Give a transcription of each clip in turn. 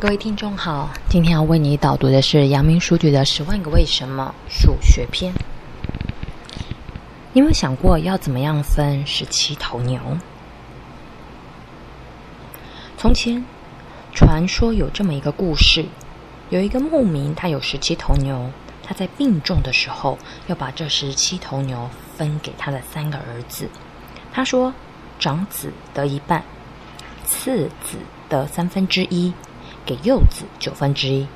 各位听众好，今天要为你导读的是阳明书局的《十万个为什么》数学篇。你有没有想过要怎么样分十七头牛？从前，传说有这么一个故事：有一个牧民，他有十七头牛，他在病重的时候要把这十七头牛分给他的三个儿子。他说：“长子得一半，次子得三分之一。”给幼子九分之一。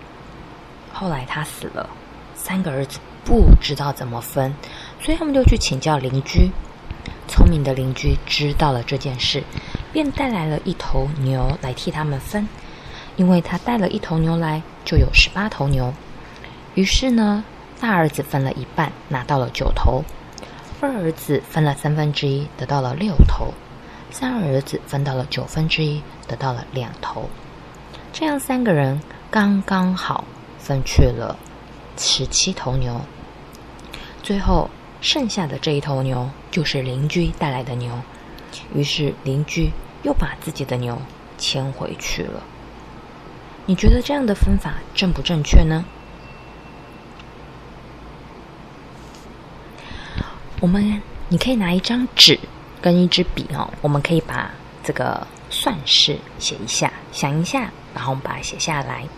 后来他死了，三个儿子不知道怎么分，所以他们就去请教邻居。聪明的邻居知道了这件事，便带来了一头牛来替他们分。因为他带了一头牛来，就有十八头牛。于是呢，大儿子分了一半，拿到了九头；二儿子分了三分之一，得到了六头；三儿子分到了九分之一，得到了两头。这样三个人刚刚好分去了十七头牛，最后剩下的这一头牛就是邻居带来的牛，于是邻居又把自己的牛牵回去了。你觉得这样的分法正不正确呢？我们你可以拿一张纸跟一支笔哦，我们可以把这个算式写一下，想一下。然后我们把它写下来。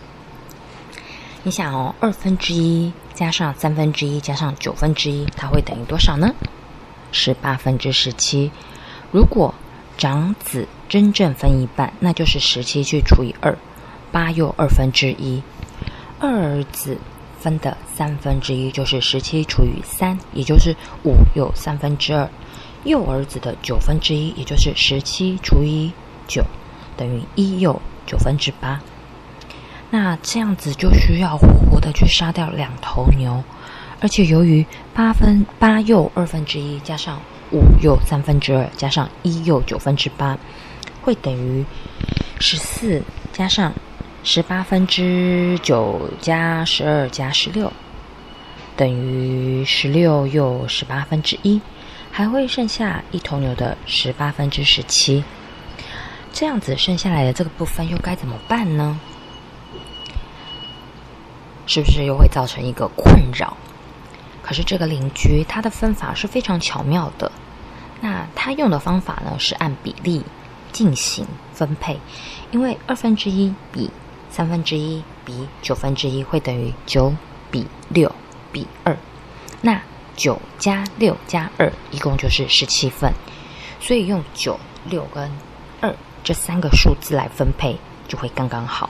你想哦，二分之一加上三分之一加上九分之一，它会等于多少呢？是八分之十七。如果长子真正分一半，那就是十七去除以二，八又二分之一。二儿子分的三分之一就是十七除以三，也就是五又三分之二。幼儿子的九分之一，也就是十七除以九，等于一又。九分之八，那这样子就需要活活的去杀掉两头牛，而且由于八分八又二分之一加上五又三分之二加上一又九分之八，会等于十四加上十八分之九加十二加十六，等于十六又十八分之一，还会剩下一头牛的十八分之十七。这样子剩下来的这个部分又该怎么办呢？是不是又会造成一个困扰？可是这个邻居他的分法是非常巧妙的。那他用的方法呢是按比例进行分配，因为二分之一比三分之一比九分之一会等于九比六比二。那九加六加二一共就是十七份，所以用九六跟。这三个数字来分配就会刚刚好，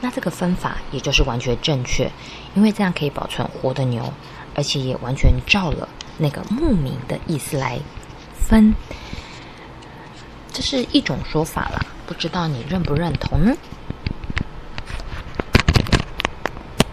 那这个分法也就是完全正确，因为这样可以保存活的牛，而且也完全照了那个牧民的意思来分，这是一种说法啦，不知道你认不认同呢？